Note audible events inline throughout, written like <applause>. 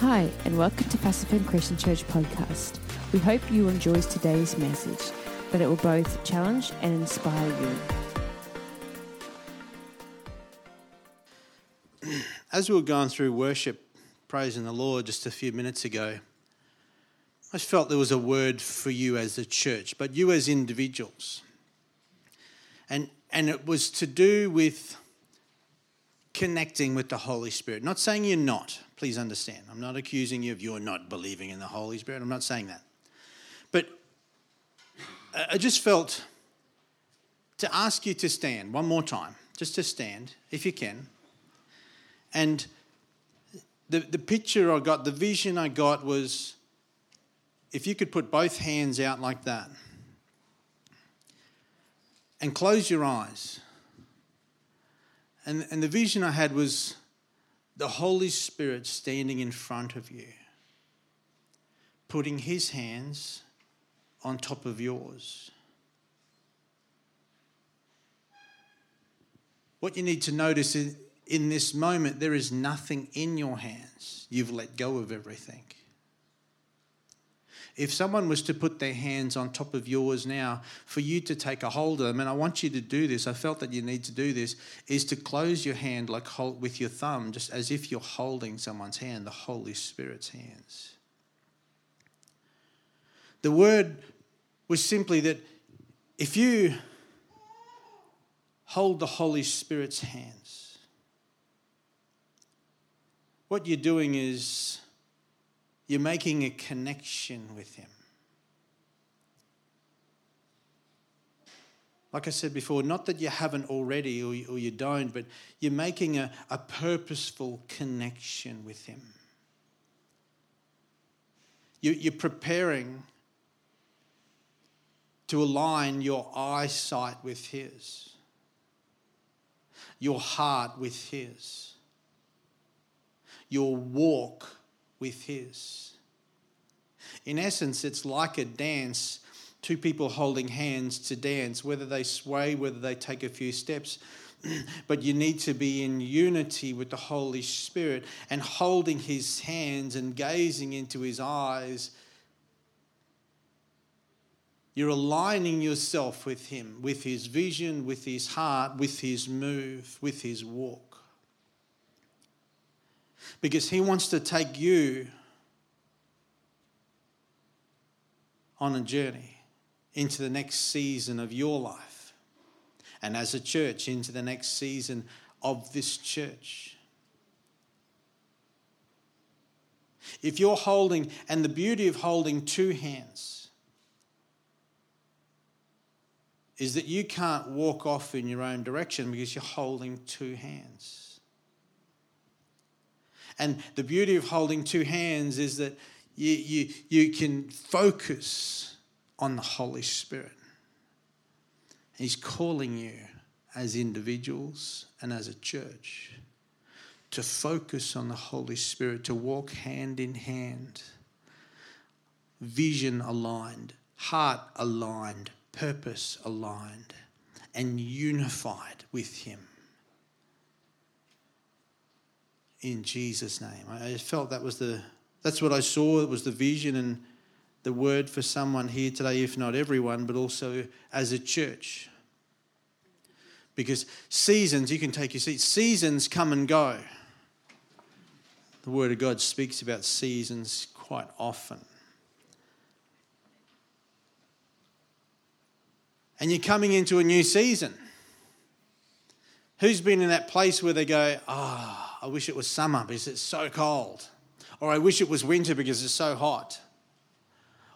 Hi, and welcome to Fassifern Christian Church podcast. We hope you enjoy today's message, that it will both challenge and inspire you. <clears throat> As we were going through worship, praising the Lord just a few minutes ago, I felt there was a word for you as a church, but you as individuals. And, and it was to do with connecting with the Holy Spirit. Not saying you're not, please understand. I'm not accusing you of you're not believing in the Holy Spirit. I'm not saying that. But I just felt to ask you to stand one more time, just to stand, if you can. And the, the picture I got, the vision I got was if you could put both hands out like that and close your eyes and, and the vision I had was the Holy Spirit standing in front of you, putting his hands on top of yours. What you need to notice is in this moment, there is nothing in your hands. You've let go of everything if someone was to put their hands on top of yours now for you to take a hold of them, and I want you to do this, I felt that you need to do this, is to close your hand like hold with your thumb, just as if you're holding someone's hand, the Holy Spirit's hands. The word was simply that if you hold the Holy Spirit's hands, what you're doing is you're making a connection with Him. Like I said before, not that you haven't already or you, don't, but you're making a, a purposeful connection with Him. You, you're preparing to align your eyesight with His, your heart with His, your walk with His. In essence, it's like a dance, two people holding hands to dance, whether they sway, whether they take a few steps. <clears throat> but you need to be in unity with the Holy Spirit and holding His hands and gazing into His eyes. You're aligning yourself with Him, with His vision, with His heart, with His move, with His walk because He wants to take you on a journey into the next season of your life. And as a church, into the next season of this church. If you're holding, and the beauty of holding two hands is that you can't walk off in your own direction because you're holding two hands. And the beauty of holding two hands is that you, you, you can focus on the Holy Spirit. He's calling you as individuals and as a church to focus on the Holy Spirit, to walk hand in hand, vision aligned, heart aligned, purpose aligned, and unified with Him in Jesus' name. I felt that was the that's what I saw. It was the vision and the word for someone here today, if not everyone, but also as a church. Because seasons, you can take your seat, seasons come and go. The Word of God speaks about seasons quite often. And you're coming into a new season. Who's been in that place where they go, ah, oh, I wish it was summer because it's so cold. Or I wish it was winter because it's so hot.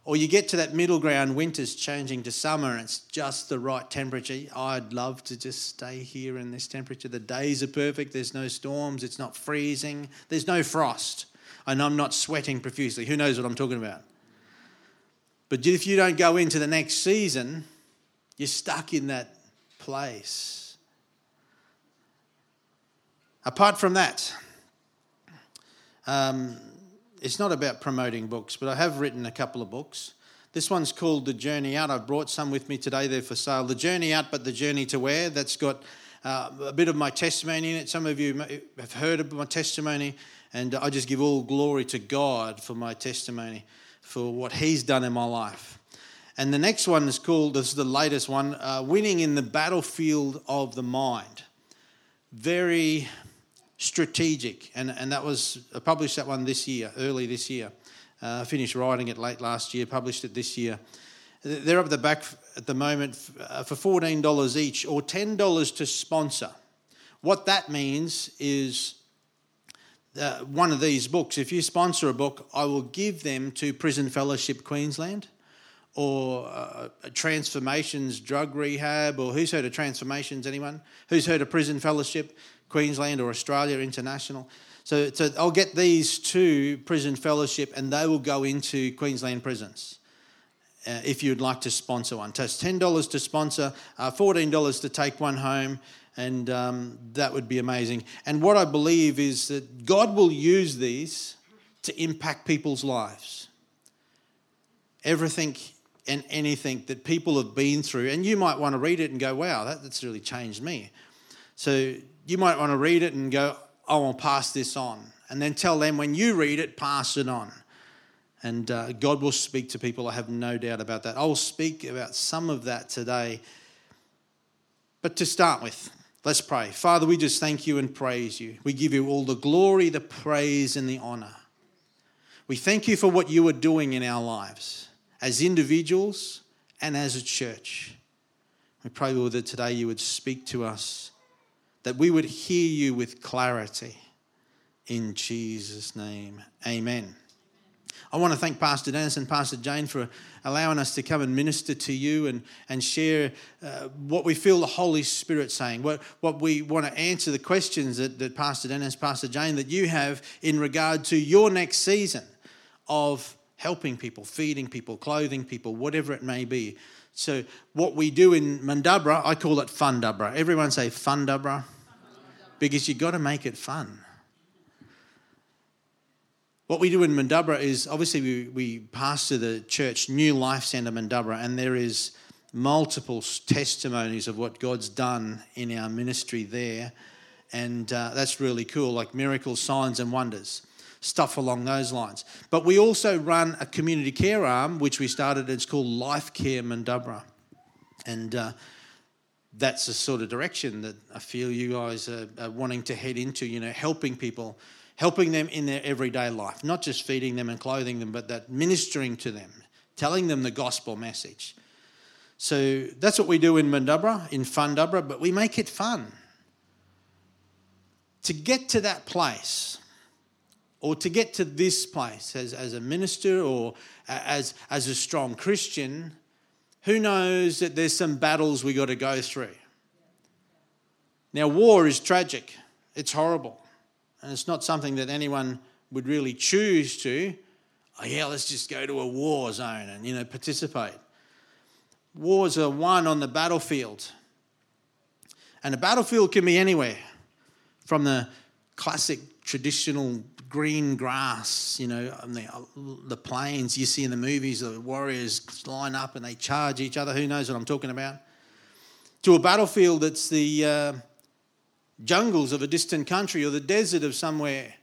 Or you get to that middle ground, winter's changing to summer and it's just the right temperature. I'd love to just stay here in this temperature. The days are perfect, there's no storms, it's not freezing, there's no frost. And I'm not sweating profusely. Who knows what I'm talking about? But if you don't go into the next season, you're stuck in that place. Apart from that, um, it's not about promoting books, but I have written a couple of books. This one's called The Journey Out. I've brought some with me today. They're for sale. The Journey Out, but the Journey to Where. That's got uh, a bit of my testimony in it. Some of you have heard of my testimony, and I just give all glory to God for my testimony, for what He's done in my life. And the next one is called, this is the latest one, uh, Winning in the Battlefield of the Mind. Very strategic. And, and that was, I published that one this year, early this year. Uh, I finished writing it late last year, published it this year. They're up the back at the moment uh, for $14 each or $10 to sponsor. What that means is uh, one of these books, if you sponsor a book, I will give them to Prison Fellowship Queensland or uh, Transformations Drug Rehab, or who's heard of Transformations? Anyone? Who's heard of Prison Fellowship Queensland or Australia International? So, so I'll get these to Prison Fellowship and they will go into Queensland prisons. Uh, if you'd like to sponsor one. So it's $10 to sponsor, uh, $14 to take one home, and um, that would be amazing. And what I believe is that God will use these to impact people's lives. Everything and anything that people have been through, and you might want to read it and go, wow, that, that's really changed me. So you might want to read it and go, I will pass this on. And then tell them when you read it, pass it on. And uh, God will speak to people, I have no doubt about that. I will speak about some of that today. But to start with, let's pray. Father, we just thank you and praise you. We give you all the glory, the praise, and the honor. We thank you for what you are doing in our lives as individuals and as a church. We pray, Lord, that today you would speak to us, that we would hear you with clarity. In Jesus' name, amen. I want to thank Pastor Dennis and Pastor Jane for allowing us to come and minister to you and, and share uh, what we feel the Holy Spirit saying, what, what we want to answer the questions that, that Pastor Dennis, Pastor Jane, that you have in regard to your next season of helping people, feeding people, clothing people, whatever it may be. So, what we do in Mundubbera, I call it Fundubra. Everyone say Fundubra, because you've got to make it fun. What we do in Mundubbera is obviously we, we pastor the church New Life Centre Mundubbera, and there is multiple testimonies of what God's done in our ministry there, and uh, that's really cool, like miracles, signs, and wonders, stuff along those lines. But we also run a community care arm, which we started. It's called Life Care Mundubbera, and uh, that's the sort of direction that I feel you guys are, are wanting to head into. You know, helping people helping them in their everyday life, not just feeding them and clothing them, but that ministering to them, telling them the gospel message. So that's what we do in Mundubbera, in Fundubra, but we make it fun. To get to that place, or to get to this place as, as a minister or as, as a strong Christian, who knows that there's some battles we got to go through. Now, war is tragic, it's horrible. And it's not something that anyone would really choose to. Oh, yeah, let's just go to a war zone and, you know, participate. Wars are won on the battlefield. And a battlefield can be anywhere from the classic traditional green grass, you know, the, the plains you see in the movies, the warriors line up and they charge each other. Who knows what I'm talking about? To a battlefield that's the. Uh, jungles of a distant country or the desert of somewhere,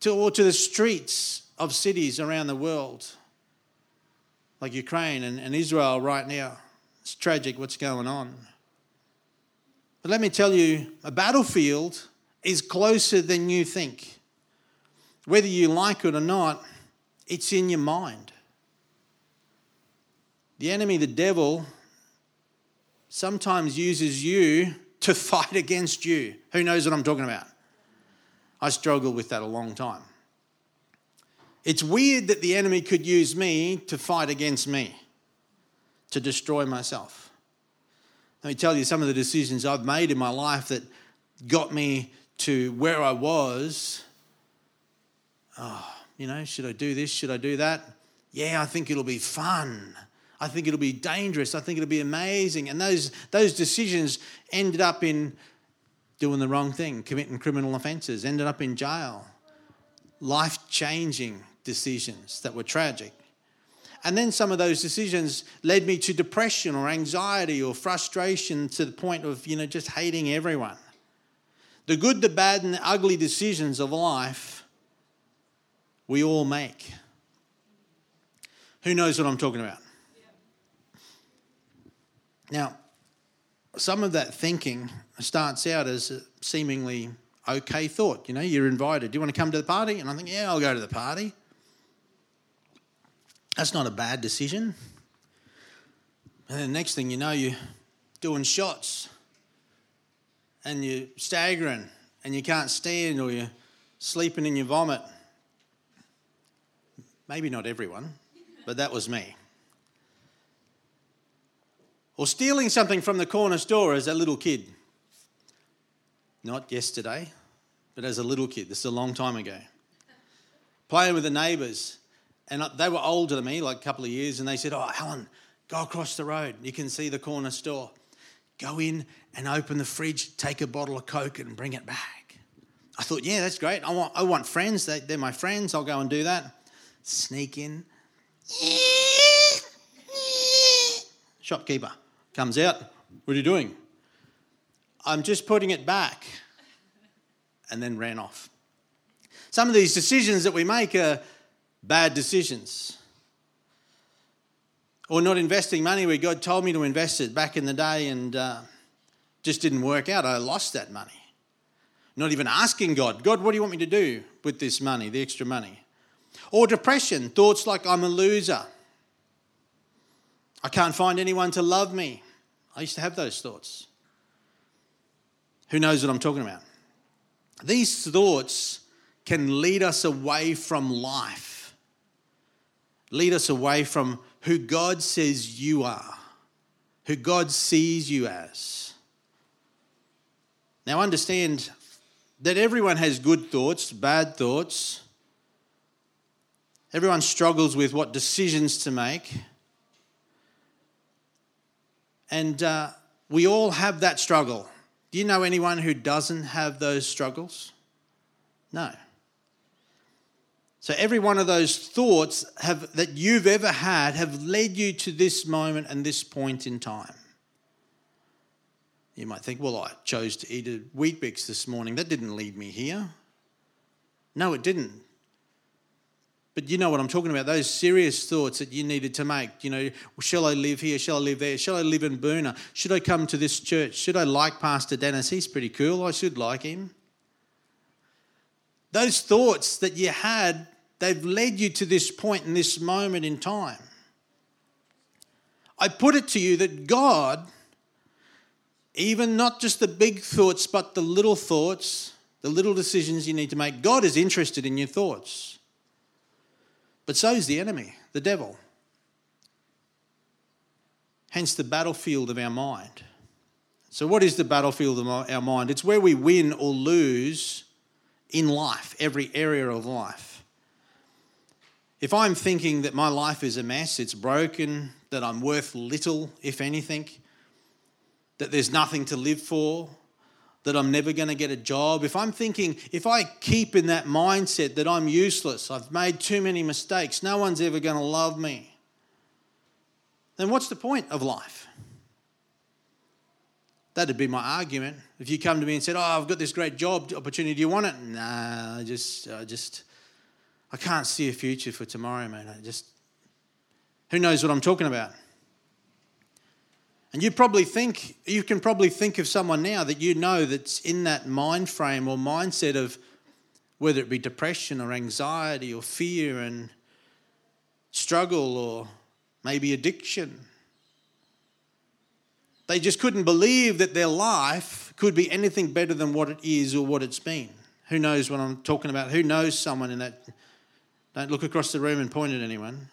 to, or to the streets of cities around the world, like Ukraine and, and Israel right now. It's tragic what's going on. But let me tell you, a battlefield is closer than you think. Whether you like it or not, it's in your mind. The enemy, the devil, sometimes uses you to <laughs> fight against you. Who knows what I'm talking about? I struggled with that a long time. It's weird that the enemy could use me to fight against me, to destroy myself. Let me tell you some of the decisions I've made in my life that got me to where I was. Oh, you know, should I do this? Should I do that? Yeah, I think it'll be fun. I think it'll be dangerous. I think it'll be amazing. And those, those decisions ended up in doing the wrong thing, committing criminal offences, ended up in jail. Life changing decisions that were tragic. And then some of those decisions led me to depression or anxiety or frustration to the point of, you know, just hating everyone. The good, the bad, and the ugly decisions of life we all make. Who knows what I'm talking about? Now, some of that thinking starts out as a seemingly okay thought. You know, you're invited. Do you want to come to the party? And I think, yeah, I'll go to the party. That's not a bad decision. And then the next thing you know, you're doing shots and you're staggering and you can't stand or you're sleeping in your vomit. Maybe not everyone, but that was me. Or stealing something from the corner store as a little kid. Not yesterday, but as a little kid. This is a long time ago. Playing with the neighbours. And they were older than me, like a couple of years, and they said, Oh, Allan, go across the road. You can see the corner store. Go in and open the fridge, take a bottle of Coke and bring it back. I thought, yeah, that's great. I want, I want friends. They, they're my friends. I'll go and do that. Sneak in. Shopkeeper comes out. What are you doing? I'm just putting it back. And then ran off. Some of these decisions that we make are bad decisions. Or not investing money where God told me to invest it back in the day and uh, just didn't work out. I lost that money. Not even asking God, God, what do you want me to do with this money, the extra money? Or depression, thoughts like I'm a loser. I can't find anyone to love me. I used to have those thoughts. Who knows what I'm talking about? These thoughts can lead us away from life, lead us away from who God says you are, who God sees you as. Now, understand that everyone has good thoughts, bad thoughts. Everyone struggles with what decisions to make. And uh, we all have that struggle. Do you know anyone who doesn't have those struggles? No. So every one of those thoughts have, that you've ever had have led you to this moment and this point in time. You might think, well, I chose to eat a Weet-Bix this morning. That didn't lead me here. No, it didn't. But you know what I'm talking about, those serious thoughts that you needed to make. You know, shall I live here? Shall I live there? Shall I live in Boonah? Should I come to this church? Should I like Pastor Dennis? He's pretty cool. I should like him. Those thoughts that you had, they've led you to this point in this moment in time. I put it to you that God, even not just the big thoughts, but the little thoughts, the little decisions you need to make, God is interested in your thoughts. But so is the enemy, the devil. Hence the battlefield of our mind. So, what is the battlefield of our mind? It's where we win or lose in life, every area of life. If I'm thinking that my life is a mess, it's broken, that I'm worth little, if anything, that there's nothing to live for, that I'm never going to get a job, if I'm thinking, if I keep in that mindset that I'm useless, I've made too many mistakes, no one's ever going to love me, then what's the point of life? That'd be my argument. If you come to me and said, "Oh, I've got this great job opportunity. Do you want it?" Nah, I just, I just, I can't see a future for tomorrow, man. I just, who knows what I'm talking about? And you probably think, you can probably think of someone now that you know that's in that mind frame or mindset of whether it be depression or anxiety or fear and struggle or maybe addiction. They just couldn't believe that their life could be anything better than what it is or what it's been. Who knows what I'm talking about? Who knows someone in that? Don't look across the room and point at anyone.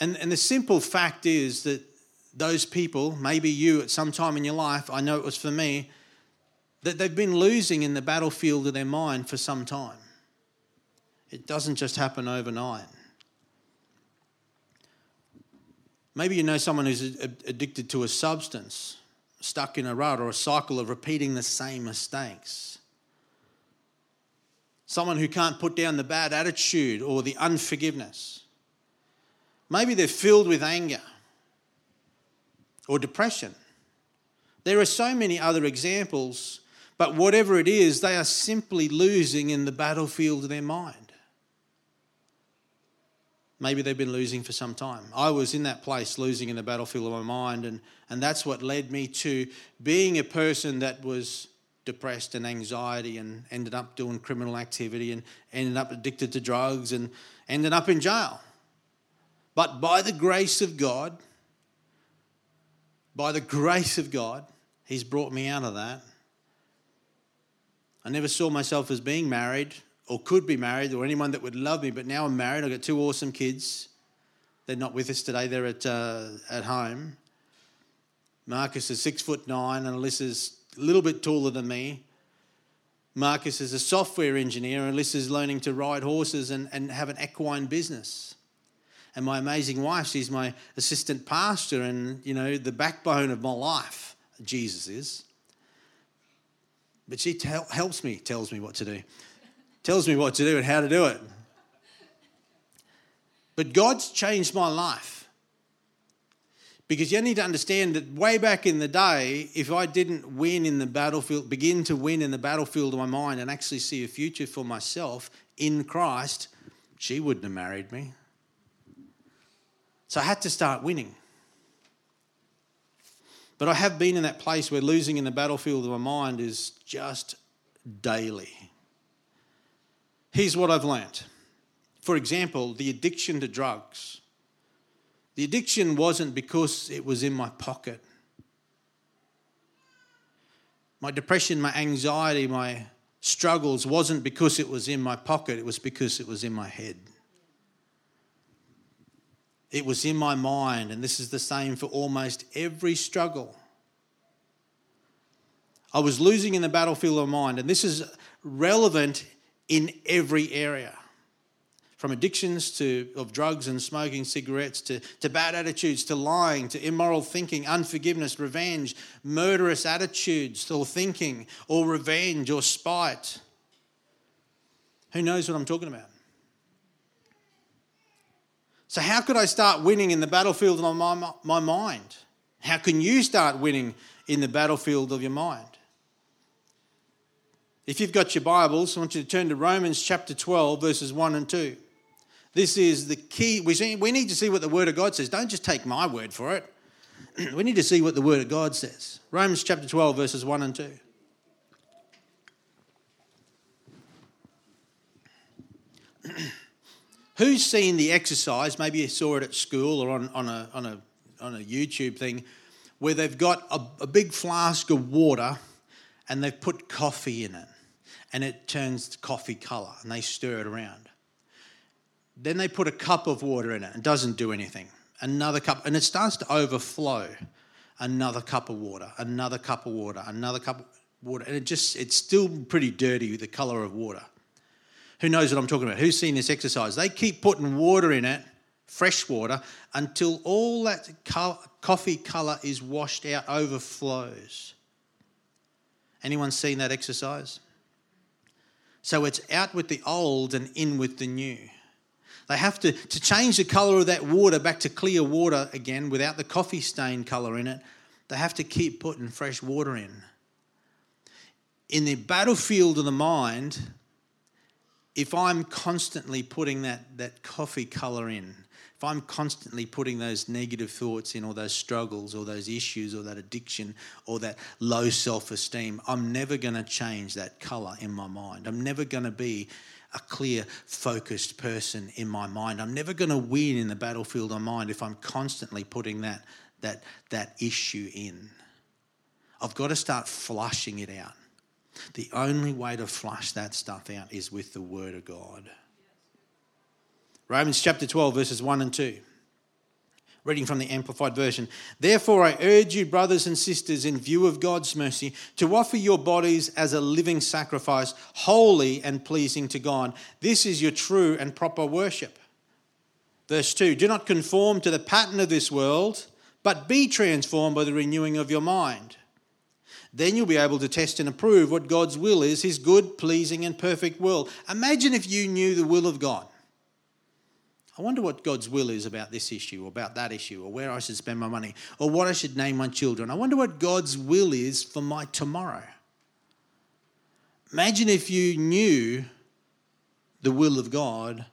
And, and the simple fact is that those people, maybe you at some time in your life, I know it was for me, that they've been losing in the battlefield of their mind for some time. It doesn't just happen overnight. Maybe you know someone who's addicted to a substance, stuck in a rut or a cycle of repeating the same mistakes. someone who can't put down the bad attitude or the unforgiveness. Maybe they're filled with anger or depression. There are so many other examples, but whatever it is, they are simply losing in the battlefield of their mind. Maybe they've been losing for some time. I was in that place, losing in the battlefield of my mind, and, and that's what led me to being a person that was depressed and anxiety and ended up doing criminal activity and ended up addicted to drugs and ended up in jail. But by the grace of God, by the grace of God, He's brought me out of that. I never saw myself as being married or could be married or anyone that would love me, but now I'm married. I've got two awesome kids. They're not with us today, they're at, uh, at home. Marcus is six foot nine, and Alyssa's a little bit taller than me. Marcus is a software engineer, and Alyssa's learning to ride horses and, and have an equine business. And my amazing wife, she's my assistant pastor and, you know, the backbone of my life, Jesus is. But she helps me, tells me what to do, tells me what to do and how to do it. But God's changed my life. Because you need to understand that way back in the day, if I didn't win in the battlefield, begin to win in the battlefield of my mind and actually see a future for myself in Christ, she wouldn't have married me. So I had to start winning. But I have been in that place where losing in the battlefield of my mind is just daily. Here's what I've learnt. For example, the addiction to drugs. The addiction wasn't because it was in my pocket. My depression, my anxiety, my struggles wasn't because it was in my pocket, it was because it was in my head. It was in my mind, and this is the same for almost every struggle. I was losing in the battlefield of mind, and this is relevant in every area. From addictions to of drugs and smoking cigarettes to, to bad attitudes to lying to immoral thinking unforgiveness revenge murderous attitudes or thinking or revenge or spite. Who knows what i'm talking about so, how could I start winning in the battlefield of my, my mind? How can you start winning in the battlefield of your mind? If you've got your Bibles, I want you to turn to Romans chapter 12, verses 1 and 2. This is the key. We, see, we need to see what the Word of God says. Don't just take my word for it. <clears throat> we need to see what the Word of God says. Romans chapter 12, verses 1 and 2. <clears throat> Who's seen the exercise? Maybe you saw it at school or on, on, a, on, a, on a YouTube thing where they've got a, a big flask of water and they've put coffee in it and it turns coffee colour and they stir it around. Then they put a cup of water in it and doesn't do anything. Another cup, and it starts to overflow. Another cup of water, another cup of water, another cup of water, and it just, it's still pretty dirty, with the colour of water. Who knows what I'm talking about? Who's seen this exercise? They keep putting water in it, fresh water, until all that co- coffee colour is washed out, overflows. Anyone seen that exercise? So it's out with the old and in with the new. They have to, to change the colour of that water back to clear water again without the coffee stain colour in it. They have to keep putting fresh water in. In the battlefield of the mind, if I'm constantly putting that, that coffee colour in, if I'm constantly putting those negative thoughts in, or those struggles, or those issues, or that addiction, or that low self esteem, I'm never going to change that colour in my mind. I'm never going to be a clear, focused person in my mind. I'm never going to win in the battlefield of mind if I'm constantly putting that, that, that issue in. I've got to start flushing it out. The only way to flush that stuff out is with the Word of God. Romans chapter 12, verses 1 and 2. Reading from the Amplified Version. Therefore, I urge you, brothers and sisters, in view of God's mercy, to offer your bodies as a living sacrifice, holy and pleasing to God. This is your true and proper worship. Verse 2 Do not conform to the pattern of this world, but be transformed by the renewing of your mind Then you'll be able to test and approve what God's will is, his good, pleasing, and perfect will. Imagine if you knew the will of God. I wonder what God's will is about this issue, or about that issue, or where I should spend my money, or what I should name my children. I wonder what God's will is for my tomorrow. Imagine if you knew the will of God,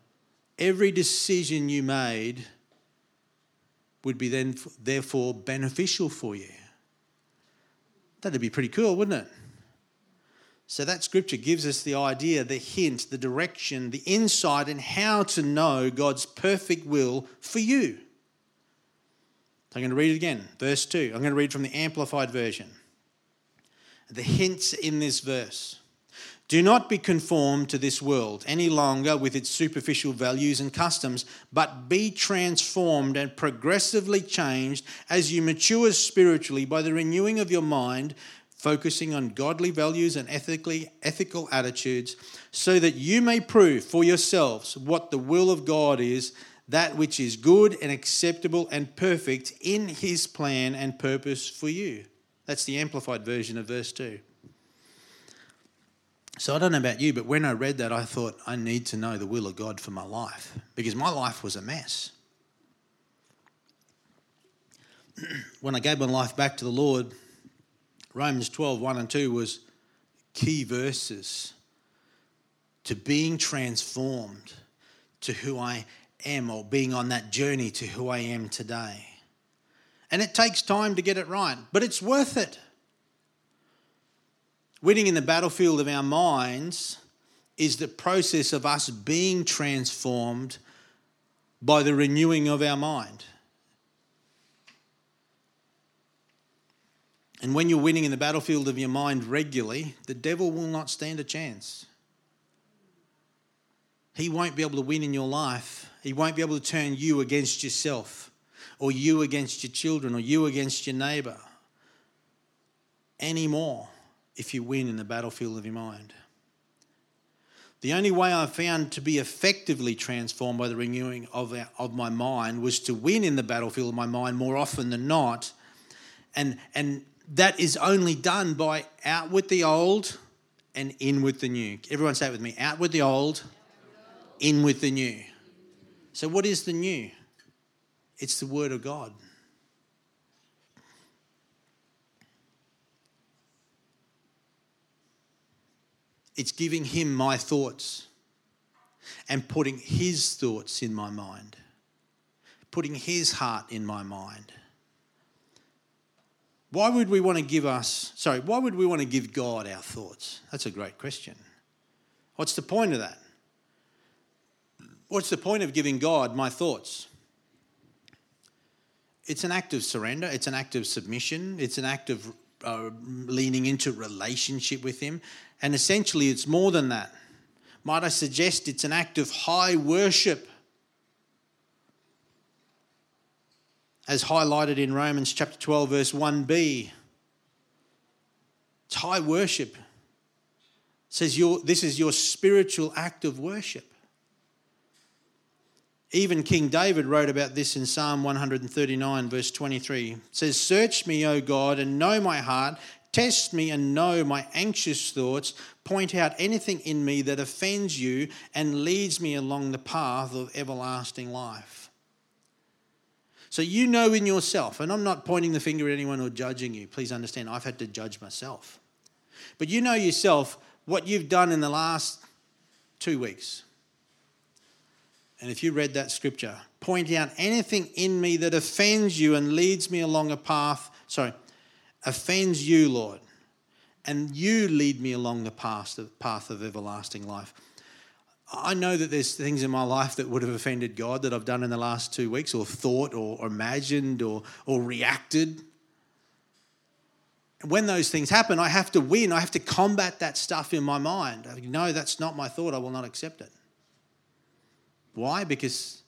every decision you made would be then therefore beneficial for you. That'd be pretty cool, wouldn't it? So that scripture gives us the idea, the hint, the direction, the insight and how to know God's perfect will for you. I'm going to read it again. Verse 2. I'm going to read from the Amplified Version. The hints in this verse. Do not be conformed to this world any longer with its superficial values and customs, but be transformed and progressively changed as you mature spiritually by the renewing of your mind focusing on godly values and ethically ethical attitudes so that you may prove for yourselves what the will of God is that which is good and acceptable and perfect in his plan and purpose for you. That's the amplified version of verse 2 so I don't know about you, but when I read that, I thought, I need to know the will of God for my life because my life was a mess. <clears throat> when I gave my life back to the Lord, Romans 12, 1 and 2 was key verses to being transformed to who I am or being on that journey to who I am today. And it takes time to get it right, but it's worth it. Winning in the battlefield of our minds is the process of us being transformed by the renewing of our mind. And when you're winning in the battlefield of your mind regularly, the devil will not stand a chance. He won't be able to win in your life. He won't be able to turn you against yourself, or you against your children, or you against your neighbor anymore if you win in the battlefield of your mind. The only way I found to be effectively transformed by the renewing of, of my mind was to win in the battlefield of my mind more often than not. And, and that is only done by out with the old and in with the new. Everyone say it with me out with the old, in with the new. So, what is the new? It's the Word of God. It's giving Him my thoughts and putting His thoughts in my mind, putting His heart in my mind. Why would we want to give us, sorry, why would we want to give God our thoughts? That's a great question. What's the point of that? What's the point of giving God my thoughts? It's an act of surrender, it's an act of submission, it's an act of uh, leaning into relationship with Him. And essentially, it's more than that. Might I suggest it's an act of high worship? as highlighted in Romans chapter 12, verse 1b. It's high worship. It says your, this is your spiritual act of worship. Even King David wrote about this in Psalm 139, verse 23. It says, Search me, O God, and know my heart. Test me and know my anxious thoughts. Point out anything in me that offends you and leads me along the path of everlasting life. So you know in yourself, and I'm not pointing the finger at anyone or judging you. Please understand, I've had to judge myself. But you know yourself what you've done in the last two weeks. And if you read that scripture, point out anything in me that offends you and leads me along a path, sorry, offends you, Lord, and you lead me along the path, of everlasting life. I know that there's things in my life that would have offended God that I've done in the last two weeks, or thought, or, imagined, or, or reacted. when those things happen, I have to win. I have to combat that stuff in my mind. Know that's not my thought. I will not accept it. Why? Because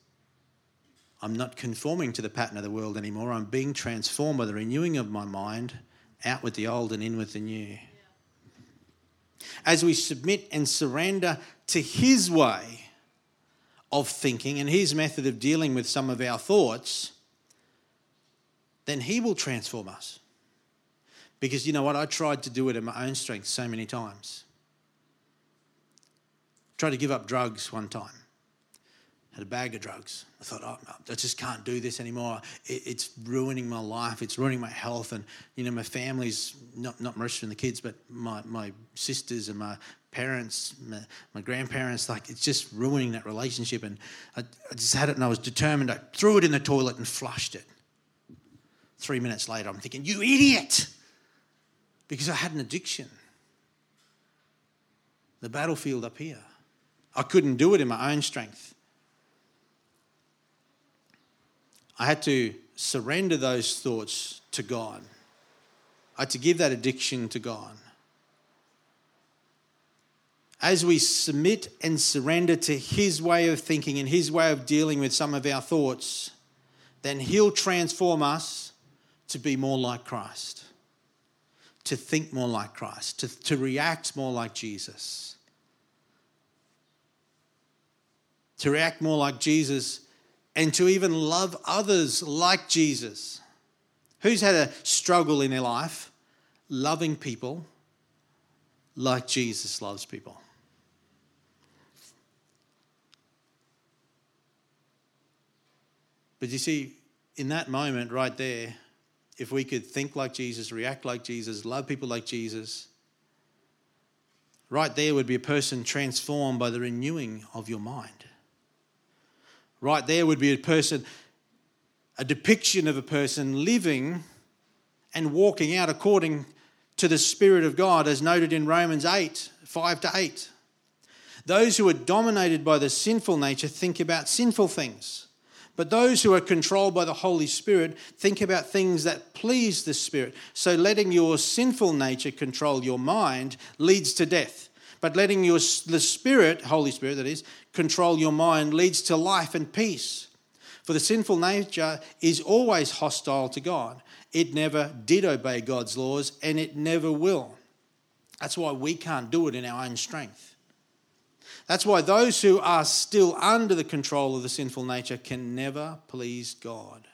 I'm not conforming to the pattern of the world anymore. I'm being transformed by the renewing of my mind, out with the old and in with the new as we submit and surrender to His way of thinking and His method of dealing with some of our thoughts, then He will transform us. Because you know what? I tried to do it in my own strength so many times. Tried to give up drugs one time. Had a bag of drugs. I thought, oh, I just can't do this anymore. It, it's ruining my life. It's ruining my health. And, you know, my family's, not, not Marisha and the kids, but my, my sisters and my parents, my, my, grandparents, like it's just ruining that relationship. And I, I just had it and I was determined. I threw it in the toilet and flushed it. Three minutes later, I'm thinking, you idiot! Because I had an addiction. The battlefield up here. I couldn't do it in my own strength. I had to surrender those thoughts to God. I had to give that addiction to God. As we submit and surrender to His way of thinking and His way of dealing with some of our thoughts, then He'll transform us to be more like Christ, to think more like Christ, to, to react more like Jesus. To react more like Jesus and to even love others like Jesus. Who's had a struggle in their life loving people like Jesus loves people? But you see, in that moment right there, if we could think like Jesus, react like Jesus, love people like Jesus, right there would be a person transformed by the renewing of your mind. Right there would be a person, a depiction of a person living and walking out according to the Spirit of God, as noted in Romans 8 5 to 8. Those who are dominated by the sinful nature think about sinful things. But those who are controlled by the Holy Spirit think about things that please the Spirit. So letting your sinful nature control your mind leads to death. But letting your, the Spirit, Holy Spirit that is, control your mind leads to life and peace. For the sinful nature is always hostile to God. It never did obey God's laws and it never will. That's why we can't do it in our own strength. That's why those who are still under the control of the sinful nature can never please God.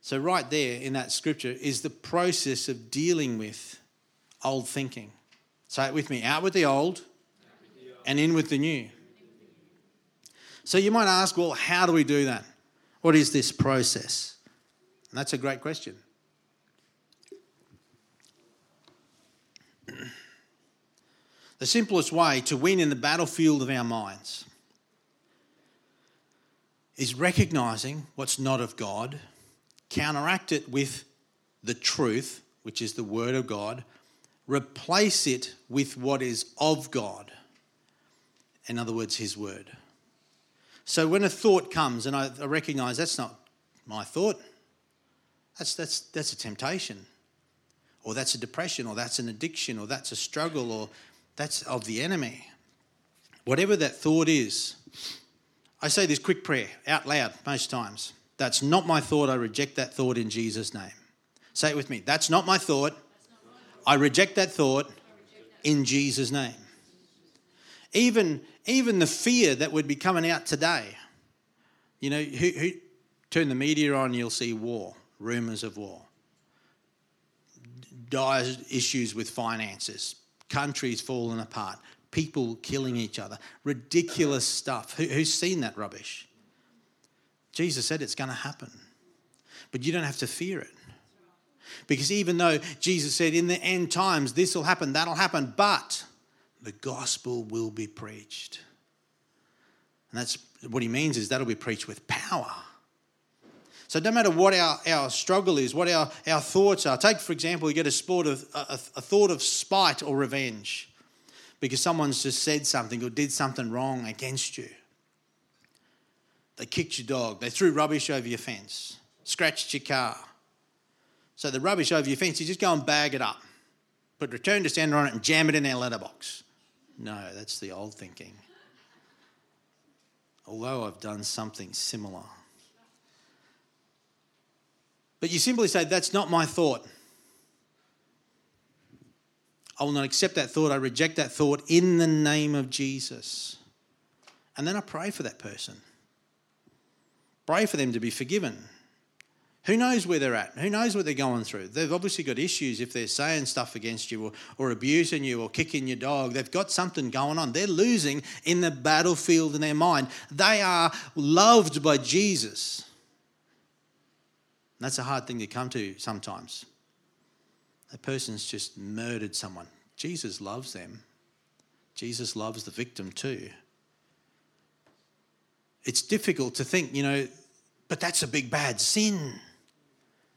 So, right there in that scripture is the process of dealing with old thinking. Say it with me out with the old and in with the new. So you might ask, well, how do we do that? What is this process? And that's a great question. <clears throat> the simplest way to win in the battlefield of our minds is recognizing what's not of God, counteract it with the truth, which is the Word of God, replace it with what is of God. In other words, His Word. So when a thought comes, and I, recognize that's not my thought, that's, that's, that's a temptation, or that's a depression, or that's an addiction, or that's a struggle, or that's of the enemy. Whatever that thought is, I say this quick prayer out loud most times. That's not my thought. I reject that thought in Jesus' name. Say it with me. That's not my thought. I reject that thought in Jesus' name. Even, even the fear that would be coming out today. You know, who, who, turn the media on, you'll see war, rumours of war, dire issues with finances, countries falling apart, people killing each other, ridiculous stuff. Who, who's seen that rubbish? Jesus said it's going to happen, but you don't have to fear it. Because even though Jesus said, in the end times, this will happen, that'll happen, but the gospel will be preached. And that's what he means is that'll be preached with power. So no matter what our, our struggle is, what our, our thoughts are, take for example, you get a, sport of, a, a thought of spite or revenge because someone's just said something or did something wrong against you. They kicked your dog, they threw rubbish over your fence, scratched your car, so the rubbish over your fence, you just go and bag it up, put return to sender on it, and jam it in their letterbox. No, that's the old thinking. Although I've done something similar. But you simply say, That's not my thought. I will not accept that thought. I reject that thought in the name of Jesus. And then I pray for that person. Pray for them to be forgiven Who knows where they're at? Who knows what they're going through? They've obviously got issues if they're saying stuff against you or, or abusing you or kicking your dog. They've got something going on. They're losing in the battlefield in their mind. They are loved by Jesus. That's a hard thing to come to sometimes. That person's just murdered someone. Jesus loves them. Jesus loves the victim too. It's difficult to think, you know, but that's a big bad sin.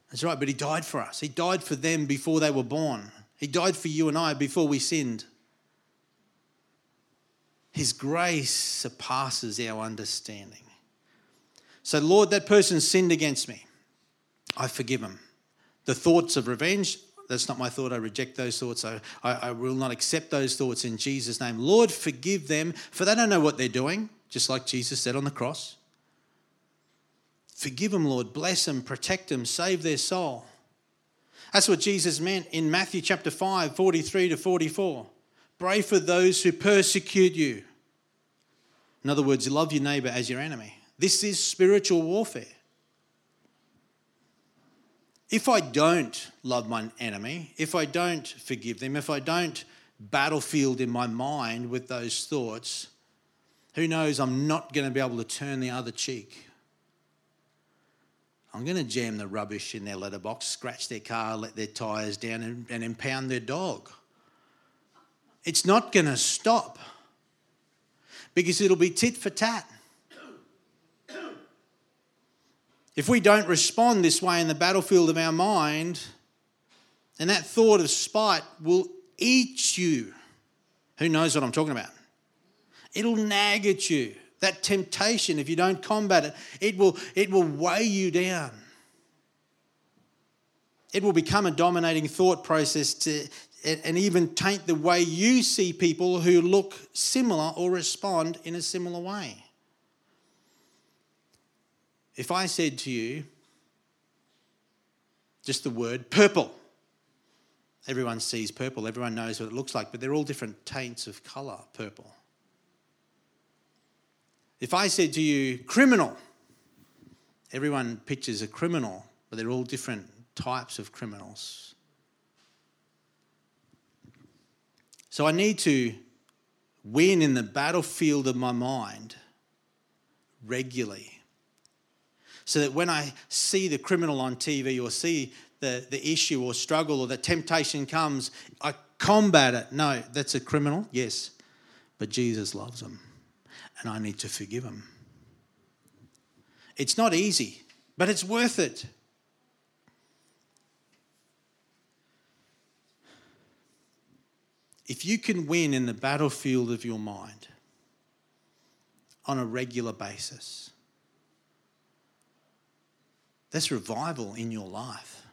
That's right, but He died for us. He died for them before they were born. He died for you and I before we sinned. His grace surpasses our understanding. So, Lord, that person sinned against me. I forgive him. The thoughts of revenge, that's not my thought. I reject those thoughts. I, I, I, will not accept those thoughts in Jesus' name. Lord, forgive them, for they don't know what they're doing, just like Jesus said on the cross. Forgive them, Lord. Bless them, protect them, save their soul. That's what Jesus meant in Matthew chapter 5, 43 to 44. Pray for those who persecute you. In other words, love your neighbor as your enemy. This is spiritual warfare. If I don't love my enemy, if I don't forgive them, if I don't battlefield in my mind with those thoughts, who knows, I'm not going to be able to turn the other cheek. I'm going to jam the rubbish in their letterbox, scratch their car, let their tyres down, and, and impound their dog. It's not going to stop because it'll be tit for tat. If we don't respond this way in the battlefield of our mind, then that thought of spite will eat you. Who knows what I'm talking about? It'll nag at you that temptation, if you don't combat it, it will, it will weigh you down. It will become a dominating thought process to, and even taint the way you see people who look similar or respond in a similar way. If I said to you, just the word purple, everyone sees purple, everyone knows what it looks like, but they're all different taints of colour, purple. If I said to you, criminal, everyone pictures a criminal, but they're all different types of criminals. So I need to win in the battlefield of my mind regularly. So that when I see the criminal on TV or see the, the issue or struggle or the temptation comes, I combat it. No, that's a criminal, yes, but Jesus loves them and I need to forgive them. It's not easy, but it's worth it. If you can win in the battlefield of your mind on a regular basis, that's revival in your life.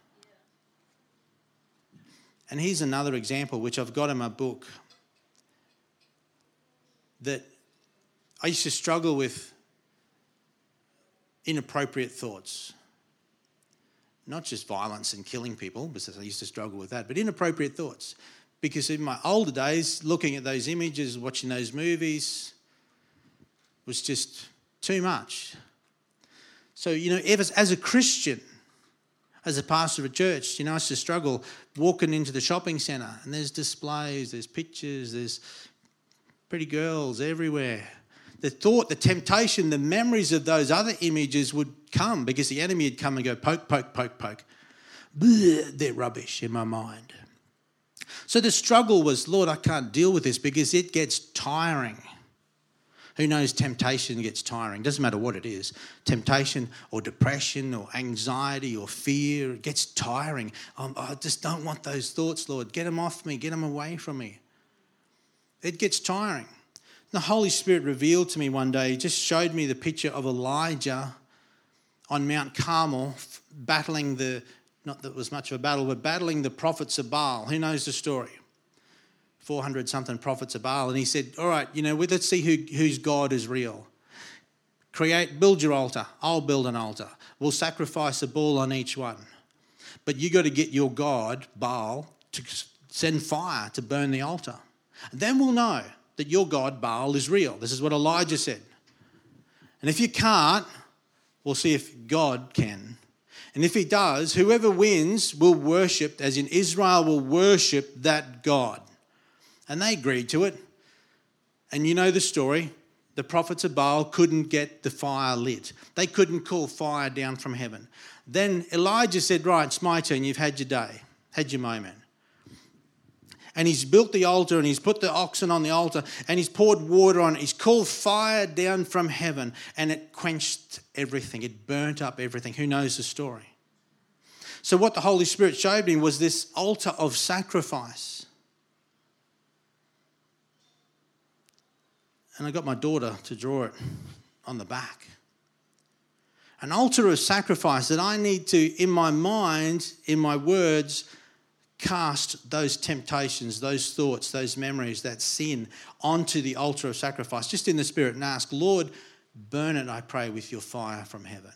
And here's another example, which I've got in my book, that I used to struggle with inappropriate thoughts. Not just violence and killing people, because I used to struggle with that, but inappropriate thoughts. Because in my older days, looking at those images, watching those movies, was just too much. So, you know, as a Christian, as a pastor of a church, you know, I used to struggle walking into the shopping centre and there's displays, there's pictures, there's pretty girls everywhere the thought, the temptation, the memories of those other images would come because the enemy would come and go poke, poke, poke, poke. they're rubbish in my mind. So the struggle was, Lord, I can't deal with this because it gets tiring. Who knows temptation gets tiring? Doesn't matter what it is. Temptation or depression or anxiety or fear it gets tiring. Um, I just don't want those thoughts, Lord. Get them off me, get them away from me. It gets tiring. The Holy Spirit revealed to me one day, he just showed me the picture of Elijah on Mount Carmel battling the, not that it was much of a battle, but battling the prophets of Baal. Who knows the story? 400 something prophets of Baal. And he said, All right, you know, let's see who, whose God is real. Create, build your altar. I'll build an altar. We'll sacrifice a bull on each one. But you got to get your God, Baal, to send fire to burn the altar. Then we'll know that your God, Baal, is real. This is what Elijah said. And if you can't, we'll see if God can. And if he does, whoever wins will worship, as in Israel will worship that God. And they agreed to it. And you know the story. The prophets of Baal couldn't get the fire lit, they couldn't call fire down from heaven. Then Elijah said, Right, it's my turn. You've had your day, had your moment and he's built the altar and he's put the oxen on the altar and he's poured water on it. He's called fire down from heaven and it quenched everything. It burnt up everything. Who knows the story? So, what the Holy Spirit showed me was this altar of sacrifice. And I got my daughter to draw it on the back. An altar of sacrifice that I need to, in my mind, in my words, cast those temptations, those thoughts, those memories, that sin onto the altar of sacrifice, just in the spirit, and ask, Lord, burn it, I pray, with your fire from heaven.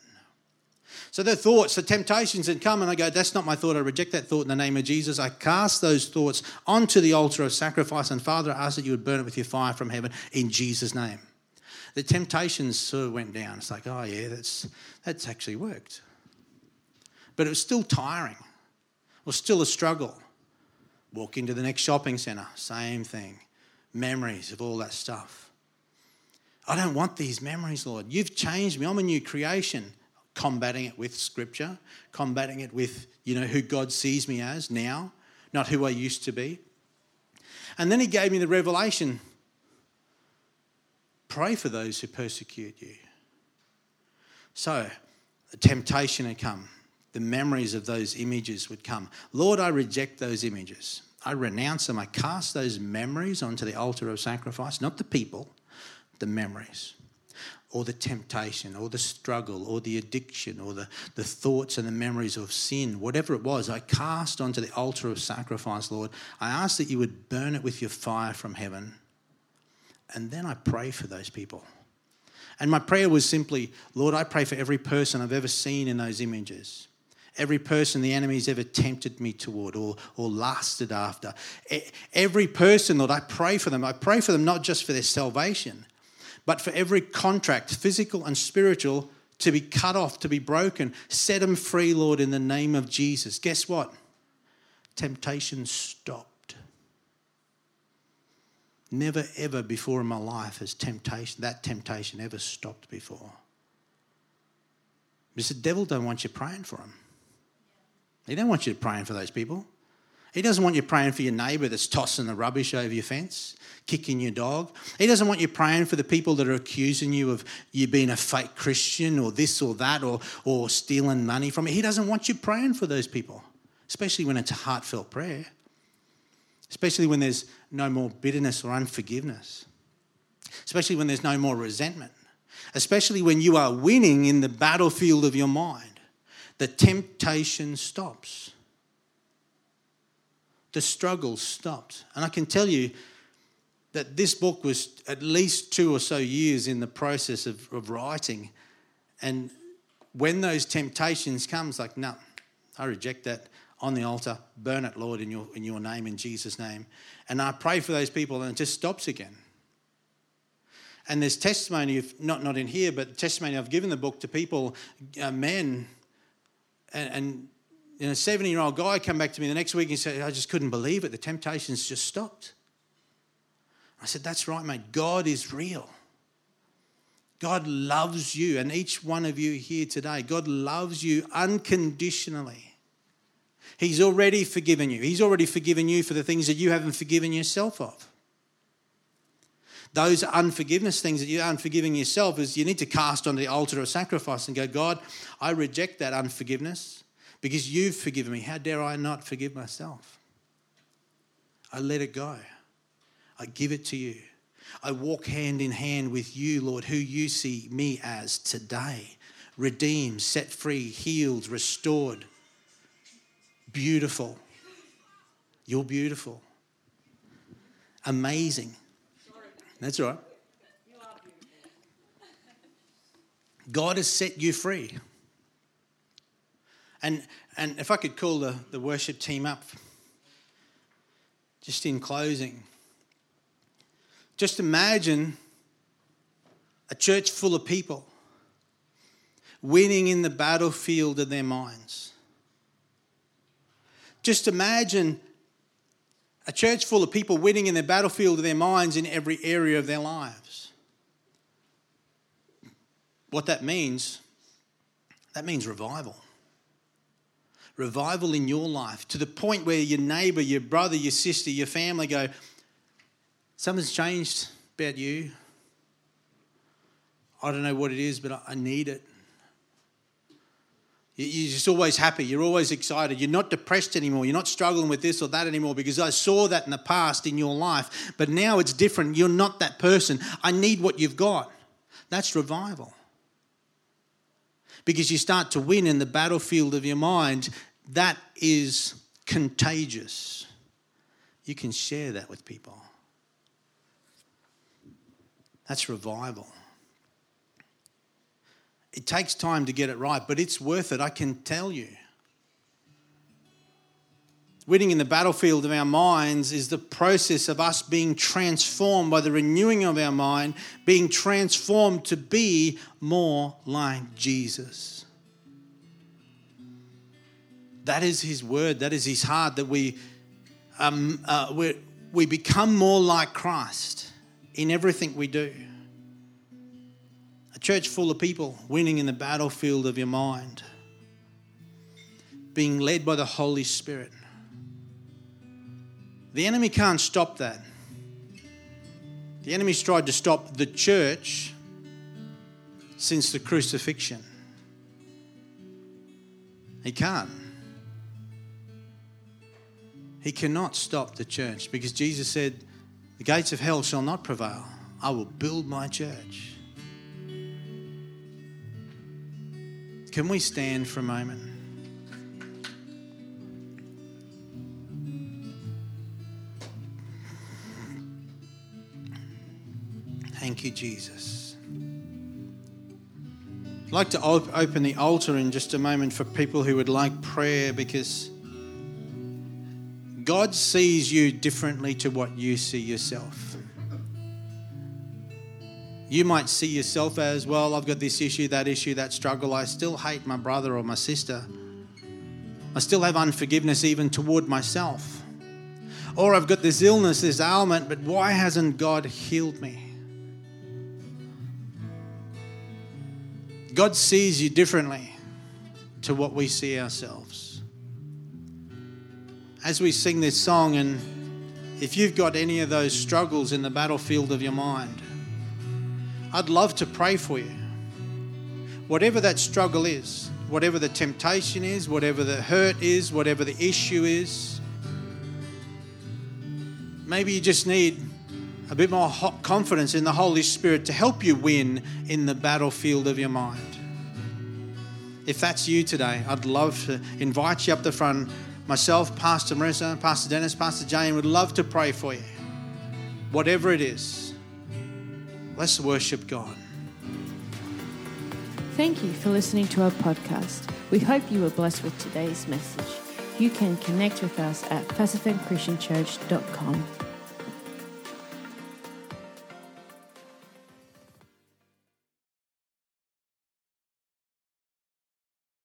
So the thoughts, the temptations that come, and I go, that's not my thought. I reject that thought in the name of Jesus. I cast those thoughts onto the altar of sacrifice, and Father, I ask that you would burn it with your fire from heaven in Jesus' name. The temptations sort of went down. It's like, oh yeah, that's that's actually worked. But it was still tiring was still a struggle. Walk into the next shopping centre, same thing. Memories of all that stuff. I don't want these memories, Lord. You've changed me. I'm a new creation. Combating it with scripture, combating it with, you know, who God sees me as now, not who I used to be. And then he gave me the revelation pray for those who persecute you. So, the temptation had come the memories of those images would come. Lord, I reject those images. I renounce them. I cast those memories onto the altar of sacrifice, not the people, the memories, or the temptation, or the struggle, or the addiction, or the, the thoughts and the memories of sin, whatever it was, I cast onto the altar of sacrifice, Lord. I ask that you would burn it with your fire from heaven. And then I pray for those people. And my prayer was simply, Lord, I pray for every person I've ever seen in those images every person the enemy's ever tempted me toward or, or lasted after. Every person, Lord, I pray for them. I pray for them not just for their salvation, but for every contract, physical and spiritual, to be cut off, to be broken. Set them free, Lord, in the name of Jesus. Guess what? Temptation stopped. Never ever before in my life has temptation, that temptation ever stopped before. The devil don't want you praying for him. He doesn't want you praying for those people. He doesn't want you praying for your neighbour that's tossing the rubbish over your fence, kicking your dog. He doesn't want you praying for the people that are accusing you of you being a fake Christian or this or that or, or stealing money from you. He doesn't want you praying for those people, especially when it's a heartfelt prayer, especially when there's no more bitterness or unforgiveness, especially when there's no more resentment, especially when you are winning in the battlefield of your mind the temptation stops. The struggle stops. And I can tell you that this book was at least two or so years in the process of, of writing. And when those temptations comes, like, no, I reject that on the altar. Burn it, Lord, in your, in your name, in Jesus' name. And I pray for those people and it just stops again. And there's testimony of, not, not in here, but testimony I've given the book to people, uh, men and, and you know, a 70 year old guy come back to me the next week and said, I just couldn't believe it. The temptations just stopped. I said, That's right, mate. God is real. God loves you, and each one of you here today, God loves you unconditionally. He's already forgiven you. He's already forgiven you for the things that you haven't forgiven yourself of. Those unforgiveness things that you're unforgiving yourself is you need to cast on the altar of sacrifice and go, God, I reject that unforgiveness because you've forgiven me. How dare I not forgive myself? I let it go. I give it to you. I walk hand in hand with you, Lord, who you see me as today. Redeemed, set free, healed, restored, beautiful. You're beautiful. Amazing. That's right. God has set you free. And, and if I could call the, the worship team up, just in closing, just imagine a church full of people winning in the battlefield of their minds. Just imagine a church full of people winning in the battlefield of their minds in every area of their lives. What that means, that means revival. Revival in your life to the point where your neighbor, your brother, your sister, your family go, Something's changed about you. I don't know what it is, but I need it. You're just always happy. You're always excited. You're not depressed anymore. You're not struggling with this or that anymore because I saw that in the past in your life. But now it's different. You're not that person. I need what you've got. That's revival. Because you start to win in the battlefield of your mind. That is contagious. You can share that with people. That's revival. It takes time to get it right, but it's worth it, I can tell you. Winning in the battlefield of our minds is the process of us being transformed by the renewing of our mind, being transformed to be more like Jesus. That is His word, that is His heart, that we, um, uh, we, become more like Christ in everything we do church full of people winning in the battlefield of your mind, being led by the Holy Spirit. The enemy can't stop that. The enemy's tried to stop the church since the crucifixion. He can't. He cannot stop the church because Jesus said, The gates of hell shall not prevail. I will build my church. Can we stand for a moment? Thank you, Jesus. I'd like to op- open the altar in just a moment for people who would like prayer because God sees you differently to what you see yourself. You might see yourself as, well, I've got this issue, that issue, that struggle. I still hate my brother or my sister. I still have unforgiveness even toward myself. Or I've got this illness, this ailment, but why hasn't God healed me? God sees you differently to what we see ourselves. As we sing this song, and if you've got any of those struggles in the battlefield of your mind, I'd love to pray for you. Whatever that struggle is, whatever the temptation is, whatever the hurt is, whatever the issue is, maybe you just need a bit more confidence in the Holy Spirit to help you win in the battlefield of your mind. If that's you today, I'd love to invite you up the front. Myself, Pastor Marissa, Pastor Dennis, Pastor Jane would love to pray for you. Whatever it is. Let's worship God. Thank you for listening to our podcast. We hope you were blessed with today's message. You can connect with us at pacificchristianchurch.com.